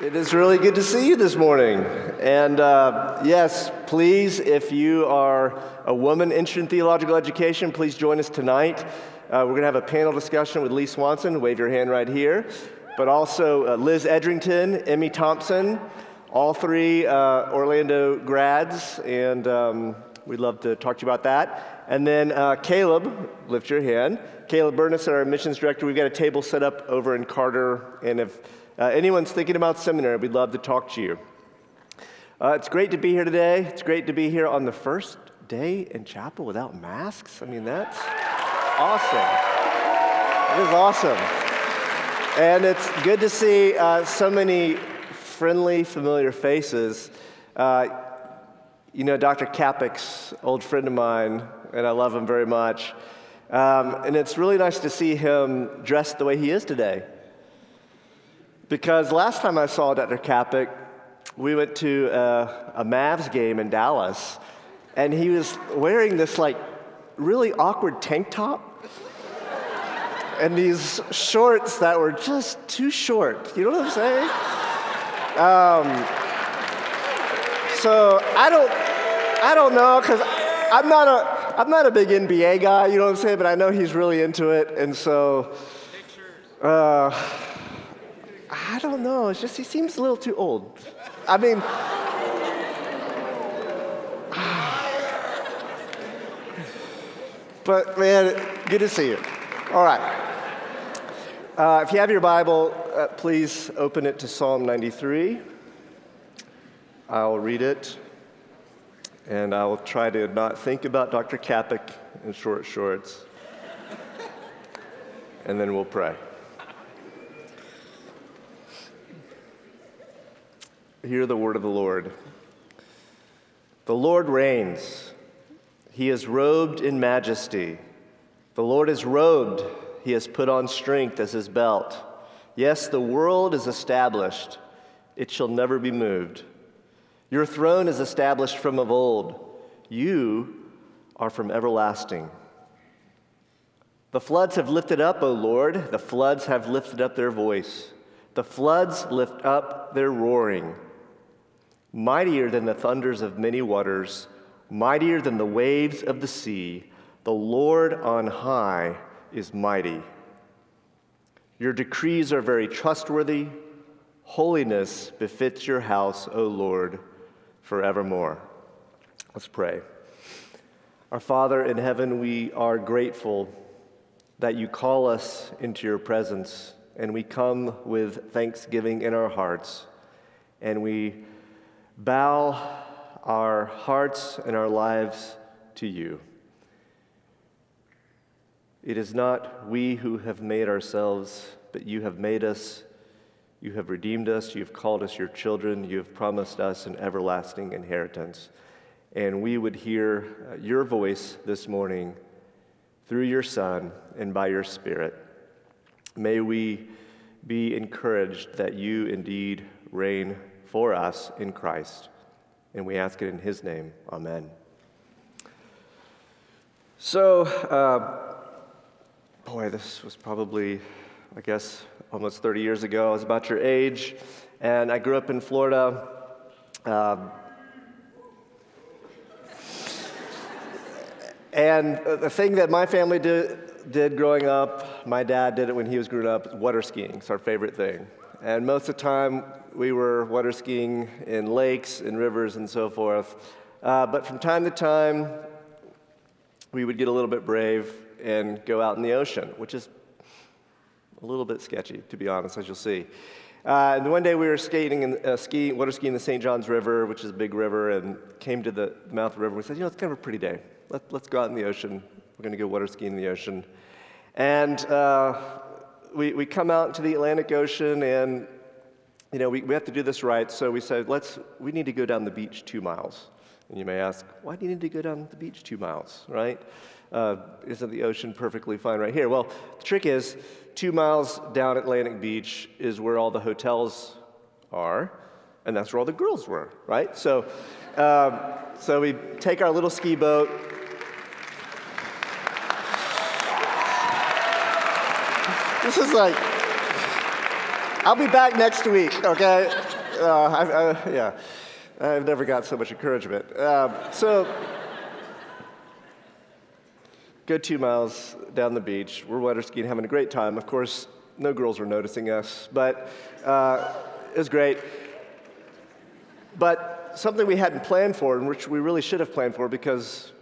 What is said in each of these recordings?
It is really good to see you this morning. And uh, yes, please, if you are a woman interested in theological education, please join us tonight. Uh, we're going to have a panel discussion with Lee Swanson. Wave your hand right here. But also uh, Liz Edrington, Emmy Thompson, all three uh, Orlando grads. And um, we'd love to talk to you about that. And then uh, Caleb, lift your hand. Caleb Burness, our missions director. We've got a table set up over in Carter. And if uh, anyone's thinking about seminary, we'd love to talk to you. Uh, it's great to be here today. It's great to be here on the first day in chapel without masks. I mean, that's awesome. It is awesome. And it's good to see uh, so many friendly, familiar faces. Uh, you know, Dr. Kapic's old friend of mine, and I love him very much. Um, and it's really nice to see him dressed the way he is today. Because last time I saw Dr. Kapic, we went to a, a Mavs game in Dallas, and he was wearing this like really awkward tank top and these shorts that were just too short. You know what I'm saying? Um, so I don't, I don't know because I'm not a, I'm not a big NBA guy. You know what I'm saying? But I know he's really into it, and so. Uh, I don't know. It's just he seems a little too old. I mean, but man, good to see you. All right. Uh, if you have your Bible, uh, please open it to Psalm 93. I'll read it, and I will try to not think about Dr. Kapic in short shorts, and then we'll pray. Hear the word of the Lord. The Lord reigns. He is robed in majesty. The Lord is robed. He has put on strength as his belt. Yes, the world is established. It shall never be moved. Your throne is established from of old. You are from everlasting. The floods have lifted up, O Lord. The floods have lifted up their voice. The floods lift up their roaring mightier than the thunders of many waters, mightier than the waves of the sea. The Lord on high is mighty. Your decrees are very trustworthy. Holiness befits your house, O Lord, forevermore. Let's pray. Our Father in heaven, we are grateful that you call us into your presence, and we come with thanksgiving in our hearts, and we bow our hearts and our lives to you. It is not we who have made ourselves, but you have made us. You have redeemed us. You have called us your children. You have promised us an everlasting inheritance. And we would hear uh, your voice this morning through your Son and by your Spirit. May we be encouraged that you indeed reign for us in Christ. And we ask it in his name. Amen. So, uh, boy, this was probably, I guess, almost 30 years ago. I was about your age, and I grew up in Florida. Um, and the thing that my family did, did growing up, my dad did it when he was growing up, water skiing. It's our favorite thing. And most of the time, we were water skiing in lakes and rivers and so forth. Uh, but from time to time, we would get a little bit brave and go out in the ocean, which is a little bit sketchy, to be honest, as you'll see. Uh, and one day we were skating and uh, skiing, water skiing the St. Johns River, which is a big river, and came to the mouth of the river. We said, you know, it's kind of a pretty day. Let, let's go out in the ocean. We're going to go water skiing in the ocean. And uh, we, we come out into the Atlantic Ocean and you know, we, we have to do this right, so we said, let's, we need to go down the beach two miles. And you may ask, why do you need to go down the beach two miles, right? Uh, isn't the ocean perfectly fine right here? Well, the trick is, two miles down Atlantic Beach is where all the hotels are, and that's where all the girls were, right? So, um, so we take our little ski boat, This is like, I'll be back next week, okay? Uh, I, I, yeah, I've never got so much encouragement. Um, so, go two miles down the beach. We're water skiing, having a great time. Of course, no girls were noticing us, but uh, it was great. But something we hadn't planned for, and which we really should have planned for, because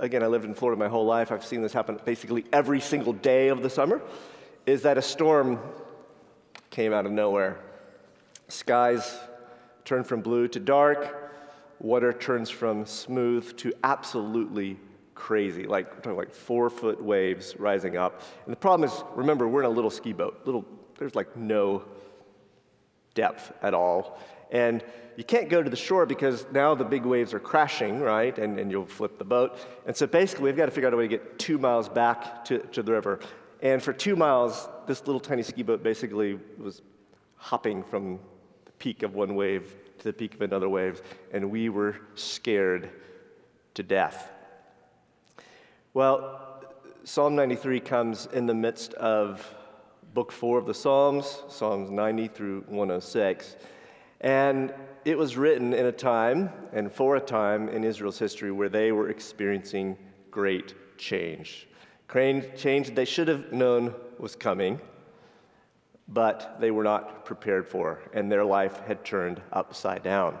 again, I lived in Florida my whole life. I've seen this happen basically every single day of the summer. Is that a storm came out of nowhere? Skies turn from blue to dark, water turns from smooth to absolutely crazy, like like four foot waves rising up. And the problem is, remember, we're in a little ski boat. Little, there's like no depth at all. And you can't go to the shore because now the big waves are crashing, right? And, and you'll flip the boat. And so basically, we've got to figure out a way to get two miles back to, to the river. And for two miles, this little tiny ski boat basically was hopping from the peak of one wave to the peak of another wave, and we were scared to death. Well, Psalm 93 comes in the midst of book four of the Psalms, Psalms 90 through 106. And it was written in a time and for a time in Israel's history where they were experiencing great change. Change they should have known was coming, but they were not prepared for, and their life had turned upside down.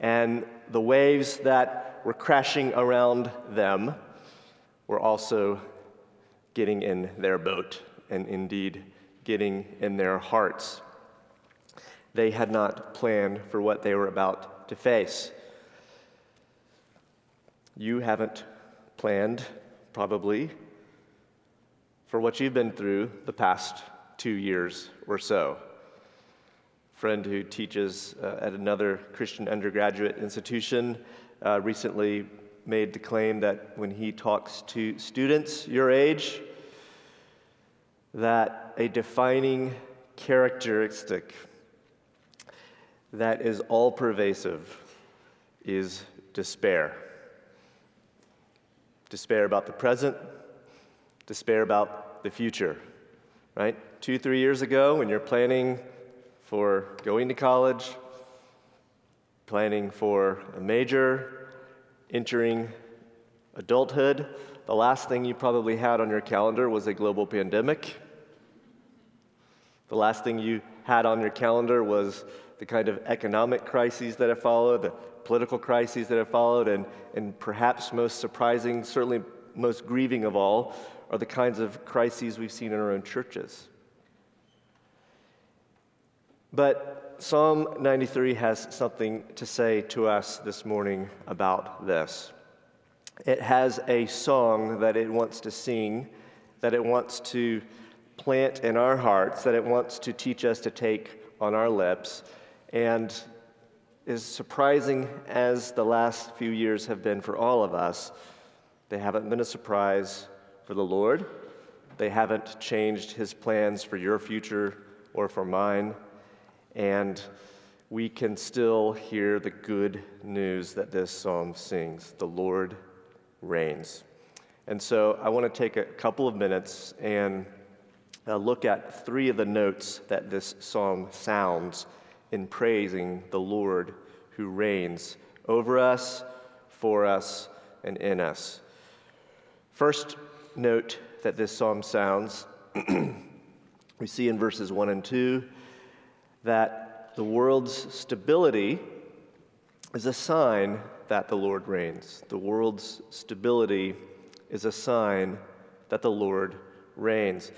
And the waves that were crashing around them were also getting in their boat and indeed getting in their hearts. They had not planned for what they were about to face. You haven't planned, probably, for what you've been through the past two years or so. A friend who teaches uh, at another Christian undergraduate institution uh, recently made the claim that when he talks to students your age, that a defining characteristic that is all pervasive is despair. Despair about the present, despair about the future, right? Two, three years ago, when you're planning for going to college, planning for a major, entering adulthood, the last thing you probably had on your calendar was a global pandemic. The last thing you had on your calendar was the kind of economic crises that have followed, the political crises that have followed, and, and perhaps most surprising, certainly most grieving of all, are the kinds of crises we've seen in our own churches. But Psalm 93 has something to say to us this morning about this. It has a song that it wants to sing, that it wants to plant in our hearts, that it wants to teach us to take on our lips. And as surprising as the last few years have been for all of us, they haven't been a surprise for the Lord. They haven't changed his plans for your future or for mine. And we can still hear the good news that this psalm sings the Lord reigns. And so I want to take a couple of minutes and uh, look at three of the notes that this psalm sounds in praising the Lord who reigns over us, for us, and in us. First note that this psalm sounds, we see in verses 1 and 2 that the world's stability is a sign that the Lord reigns. The world's stability is a sign that the Lord reigns.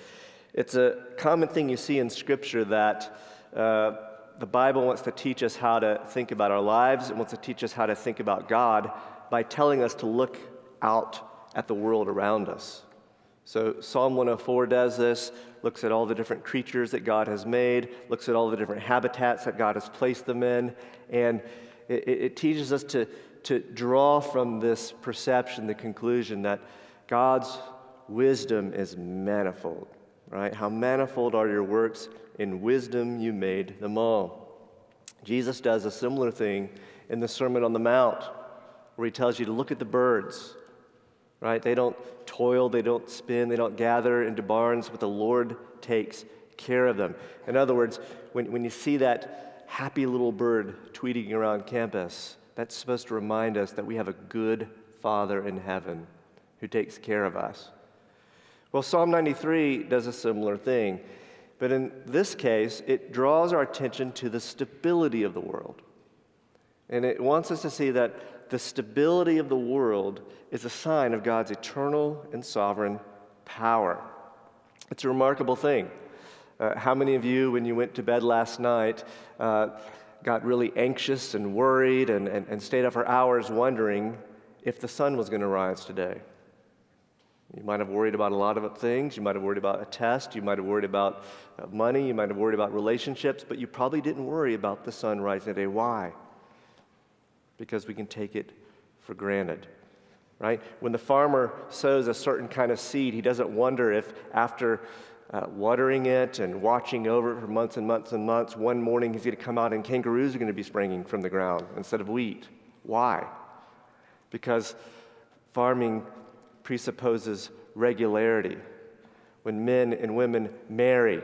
It's a common thing you see in Scripture that uh, the Bible wants to teach us how to think about our lives. It wants to teach us how to think about God by telling us to look out at the world around us. So, Psalm 104 does this, looks at all the different creatures that God has made, looks at all the different habitats that God has placed them in, and it, it teaches us to, to draw from this perception the conclusion that God's wisdom is manifold, right? How manifold are your works? In wisdom you made them all. Jesus does a similar thing in the Sermon on the Mount, where he tells you to look at the birds, right? They don't toil, they don't spin, they don't gather into barns, but the Lord takes care of them. In other words, when, when you see that happy little bird tweeting around campus, that's supposed to remind us that we have a good Father in heaven who takes care of us. Well, Psalm 93 does a similar thing, but in this case, it draws our attention to the stability of the world. And it wants us to see that the stability of the world is a sign of God's eternal and sovereign power. It's a remarkable thing. Uh, how many of you, when you went to bed last night, uh, got really anxious and worried and, and, and stayed up for hours wondering if the sun was going to rise today? You might have worried about a lot of things. You might have worried about a test. You might have worried about uh, money. You might have worried about relationships, but you probably didn't worry about the sun rising today. Why? Because we can take it for granted right? When the farmer sows a certain kind of seed, he doesn't wonder if after uh, watering it and watching over it for months and months and months, one morning he's going to come out and kangaroos are going to be springing from the ground instead of wheat. Why? Because farming presupposes regularity. When men and women marry,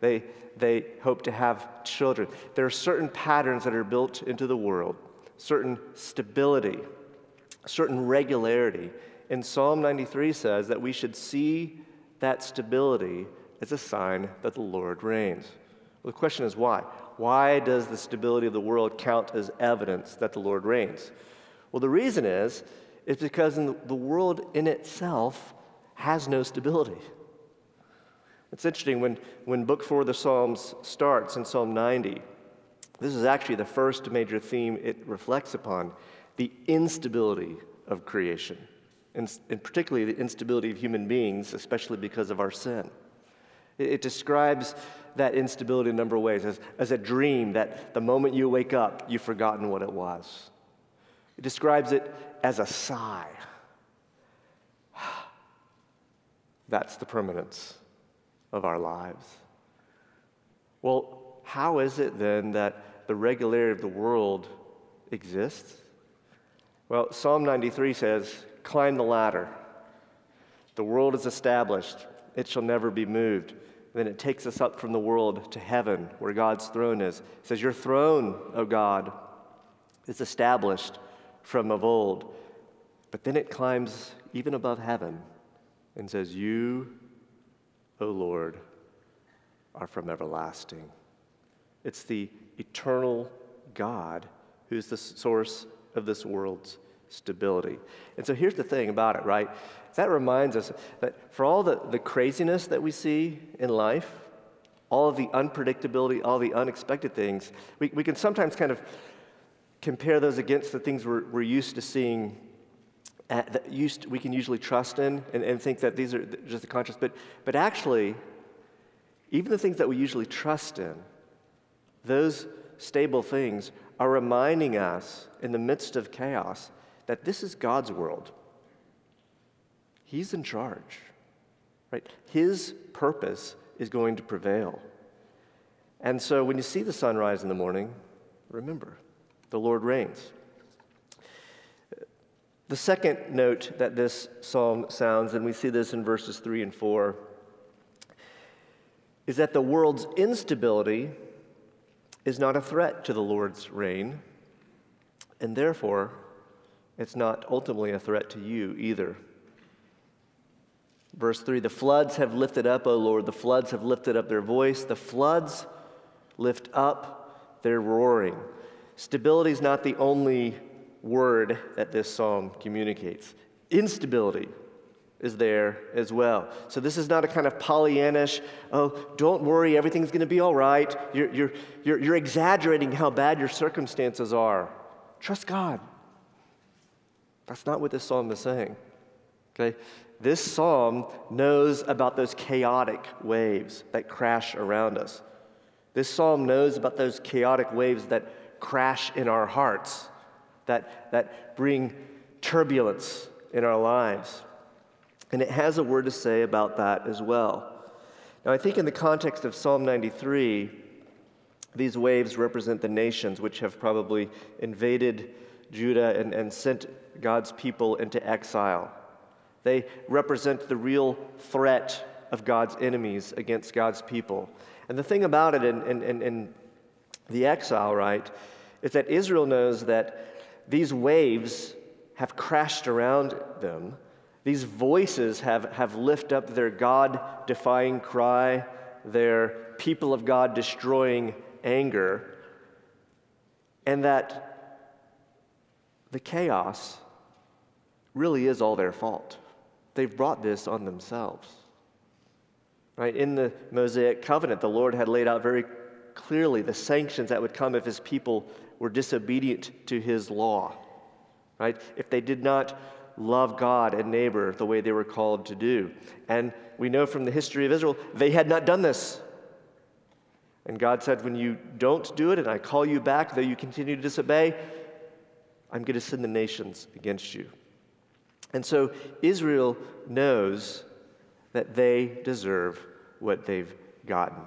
they, they hope to have children. There are certain patterns that are built into the world, certain stability certain regularity. And Psalm 93 says that we should see that stability as a sign that the Lord reigns. Well, the question is why? Why does the stability of the world count as evidence that the Lord reigns? Well, the reason is, it's because the, the world in itself has no stability. It's interesting when, when Book 4 of the Psalms starts in Psalm 90, this is actually the first major theme it reflects upon the instability of creation, and, and particularly the instability of human beings, especially because of our sin. It, it describes that instability in a number of ways as, as a dream that the moment you wake up, you've forgotten what it was. It describes it as a sigh. That's the permanence of our lives. Well, how is it then that the regularity of the world exists? Well, Psalm 93 says, Climb the ladder. The world is established, it shall never be moved. Then it takes us up from the world to heaven, where God's throne is. It says, Your throne, O God, is established from of old. But then it climbs even above heaven and says, You, O Lord, are from everlasting. It's the eternal God who's the source of this world's stability. And so here's the thing about it, right? That reminds us that for all the, the craziness that we see in life, all of the unpredictability, all the unexpected things, we, we can sometimes kind of compare those against the things we're, we're used to seeing at, that used, we can usually trust in and, and think that these are just the conscious. But, but actually, even the things that we usually trust in, those stable things are reminding us in the midst of chaos that this is God's world. He's in charge, right? His purpose is going to prevail. And so when you see the sunrise in the morning, remember, the Lord reigns. The second note that this psalm sounds, and we see this in verses 3 and 4, is that the world's instability is not a threat to the Lord's reign, and therefore, it's not ultimately a threat to you either. Verse 3 The floods have lifted up, O Lord, the floods have lifted up their voice. The floods lift up their roaring. Stability is not the only word that this psalm communicates. Instability is there as well. So this is not a kind of Pollyannish, oh, don't worry, everything's going to be all right. You're, you're, you're, you're exaggerating how bad your circumstances are. Trust God. That's not what this psalm is saying. Okay? This psalm knows about those chaotic waves that crash around us. This psalm knows about those chaotic waves that crash in our hearts, that, that bring turbulence in our lives. And it has a word to say about that as well. Now, I think in the context of Psalm 93, these waves represent the nations which have probably invaded Judah and, and sent God's people into exile. They represent the real threat of God's enemies against God's people. And the thing about it in, in, in, in the exile, right, is that Israel knows that these waves have crashed around them. These voices have, have lifted up their God defying cry, their people of God destroying anger, and that the chaos really is all their fault. They've brought this on themselves. Right? In the Mosaic covenant, the Lord had laid out very clearly the sanctions that would come if his people were disobedient to his law. Right? If they did not love God and neighbor the way they were called to do. And we know from the history of Israel, they had not done this. And God said, When you don't do it and I call you back, though you continue to disobey, I'm going to send the nations against you. And so Israel knows that they deserve what they've gotten.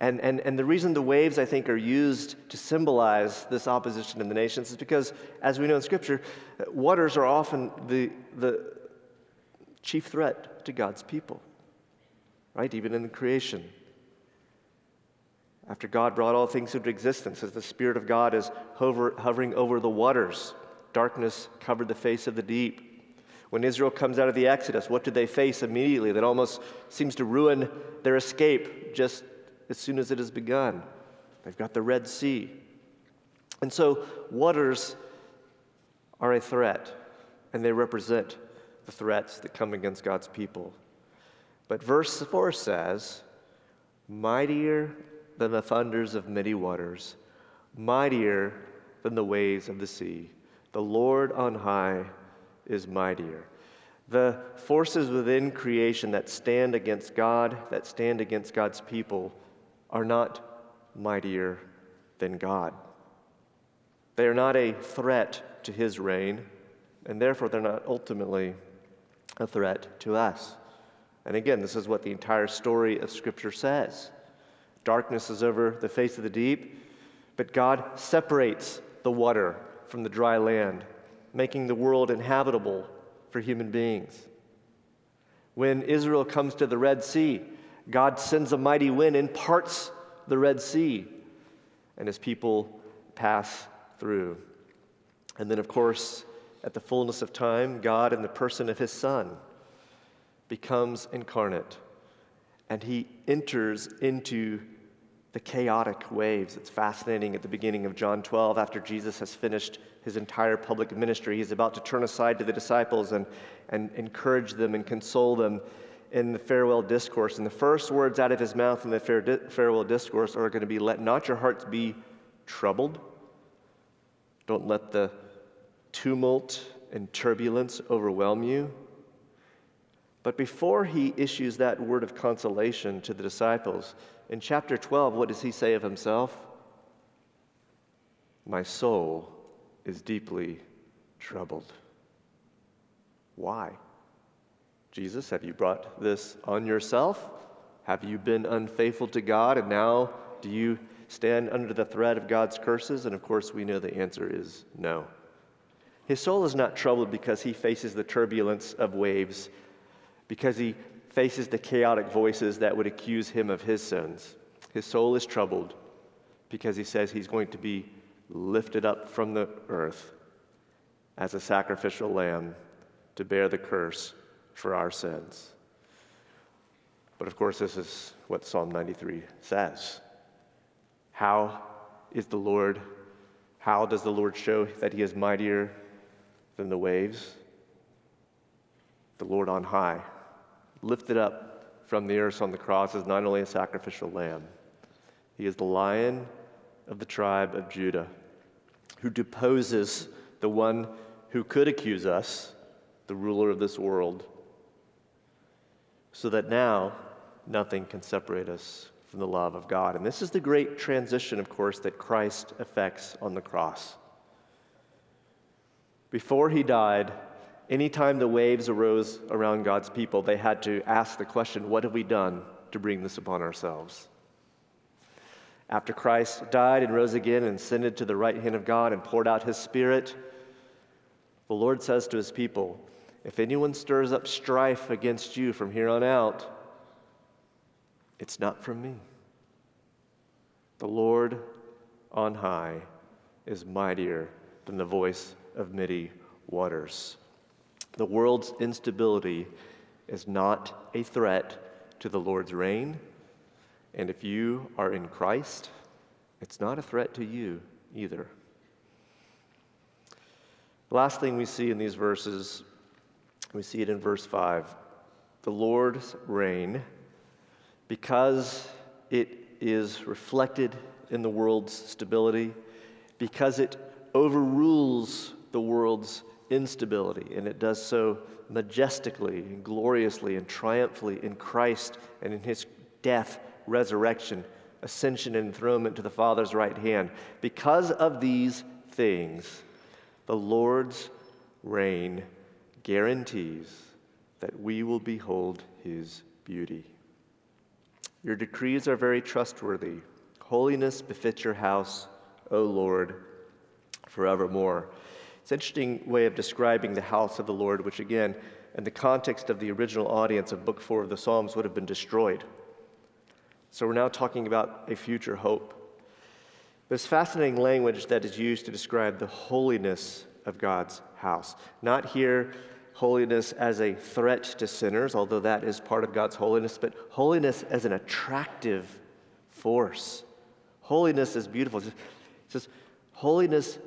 And, and, and the reason the waves, I think, are used to symbolize this opposition in the nations is because, as we know in Scripture, waters are often the, the chief threat to God's people, right? Even in the creation. After God brought all things into existence, as the Spirit of God is hover, hovering over the waters, darkness covered the face of the deep. When Israel comes out of the Exodus, what do they face immediately that almost seems to ruin their escape just as soon as it has begun? They've got the Red Sea. And so, waters are a threat, and they represent the threats that come against God's people. But verse 4 says, Mightier than the thunders of many waters, mightier than the waves of the sea. The Lord on high is mightier. The forces within creation that stand against God, that stand against God's people, are not mightier than God. They are not a threat to his reign, and therefore they're not ultimately a threat to us. And again, this is what the entire story of Scripture says. Darkness is over the face of the deep, but God separates the water from the dry land making the world inhabitable for human beings. When Israel comes to the Red Sea, God sends a mighty wind and parts the Red Sea, and his people pass through. And then, of course, at the fullness of time, God, in the person of his Son, becomes incarnate, and he enters into the chaotic waves. It's fascinating at the beginning of John 12, after Jesus has finished his entire public ministry, he's about to turn aside to the disciples and, and encourage them and console them in the farewell discourse. And the first words out of his mouth in the farewell discourse are going to be Let not your hearts be troubled. Don't let the tumult and turbulence overwhelm you. But before he issues that word of consolation to the disciples, in chapter 12, what does he say of himself? My soul is deeply troubled. Why? Jesus, have you brought this on yourself? Have you been unfaithful to God and now do you stand under the threat of God's curses? And of course, we know the answer is no. His soul is not troubled because he faces the turbulence of waves because he faces the chaotic voices that would accuse him of his sins. His soul is troubled because he says he's going to be lifted up from the earth as a sacrificial lamb to bear the curse for our sins. But of course, this is what Psalm 93 says. How is the Lord, how does the Lord show that he is mightier than the waves? The Lord on high lifted up from the earth on the cross is not only a sacrificial lamb, he is the lion of the tribe of Judah who deposes the one who could accuse us, the ruler of this world, so that now nothing can separate us from the love of God. And this is the great transition, of course, that Christ effects on the cross. Before he died, Anytime the waves arose around God's people, they had to ask the question, What have we done to bring this upon ourselves? After Christ died and rose again and ascended to the right hand of God and poured out his Spirit, the Lord says to his people, If anyone stirs up strife against you from here on out, It's not from me. The Lord on high is mightier than the voice of many waters. The world's instability is not a threat to the Lord's reign. And if you are in Christ, it's not a threat to you either. The last thing we see in these verses, we see it in verse 5. The Lord's reign, because it is reflected in the world's stability, because it overrules the world's instability, and it does so majestically and gloriously and triumphantly in Christ and in his death, resurrection, ascension, and enthronement to the Father's right hand. Because of these things, the Lord's reign guarantees that we will behold his beauty. Your decrees are very trustworthy. Holiness befits your house, O Lord, forevermore. It's an interesting way of describing the house of the Lord, which, again, in the context of the original audience of Book Four of the Psalms, would have been destroyed. So we're now talking about a future hope. There's fascinating language that is used to describe the holiness of God's house. Not here holiness as a threat to sinners, although that is part of God's holiness, but holiness as an attractive force. Holiness is beautiful. It says, holiness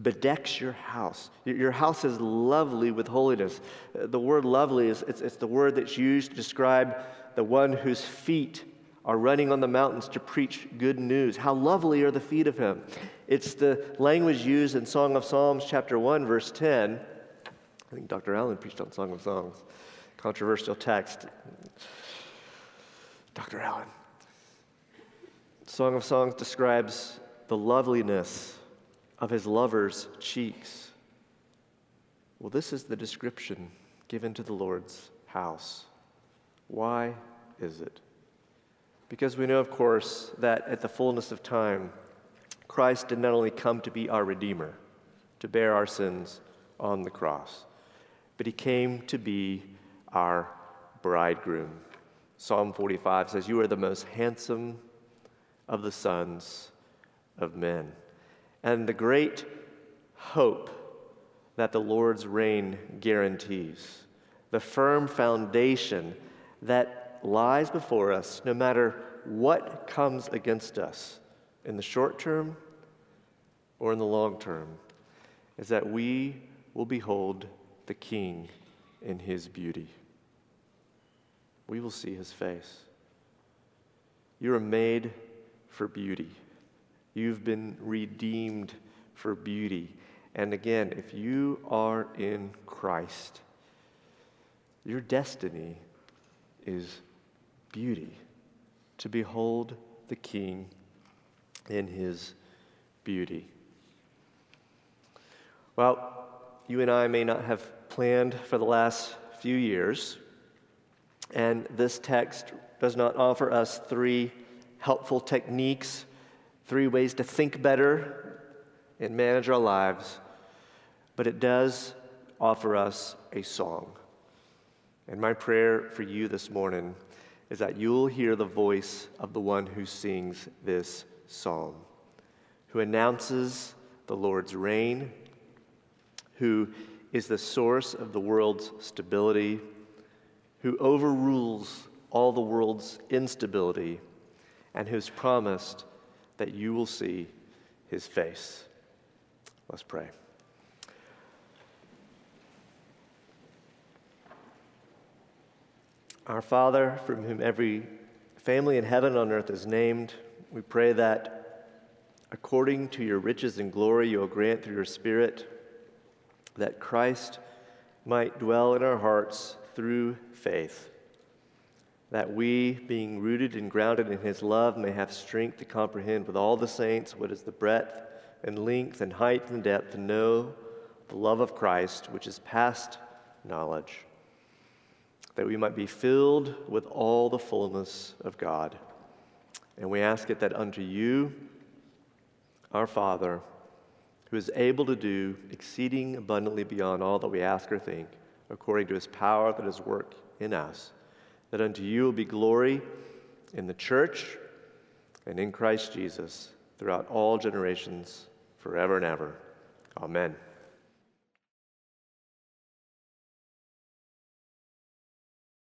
bedecks your house. Your house is lovely with holiness. The word lovely is it's, it's the word that's used to describe the one whose feet are running on the mountains to preach good news. How lovely are the feet of him. It's the language used in Song of Psalms, chapter 1, verse 10. I think Dr. Allen preached on Song of Songs. Controversial text. Dr. Allen. Song of Songs describes the loveliness of his lover's cheeks. Well, this is the description given to the Lord's house. Why is it? Because we know, of course, that at the fullness of time, Christ did not only come to be our Redeemer, to bear our sins on the cross, but he came to be our bridegroom. Psalm 45 says, You are the most handsome of the sons of men and the great hope that the Lord's reign guarantees, the firm foundation that lies before us, no matter what comes against us in the short term or in the long term, is that we will behold the King in his beauty. We will see his face. You are made for beauty. You've been redeemed for beauty. And again, if you are in Christ, your destiny is beauty, to behold the King in his beauty. Well, you and I may not have planned for the last few years, and this text does not offer us three helpful techniques three ways to think better and manage our lives, but it does offer us a song. And my prayer for you this morning is that you'll hear the voice of the one who sings this psalm, who announces the Lord's reign, who is the source of the world's stability, who overrules all the world's instability, and who's promised that you will see his face. Let's pray. Our Father, from whom every family in heaven and on earth is named, we pray that according to your riches and glory, you will grant through your Spirit that Christ might dwell in our hearts through faith that we, being rooted and grounded in his love, may have strength to comprehend with all the saints what is the breadth and length and height and depth, to know the love of Christ, which is past knowledge, that we might be filled with all the fullness of God. And we ask it that unto you, our Father, who is able to do exceeding abundantly beyond all that we ask or think, according to his power that is work in us that unto you will be glory in the church and in Christ Jesus throughout all generations, forever and ever. Amen.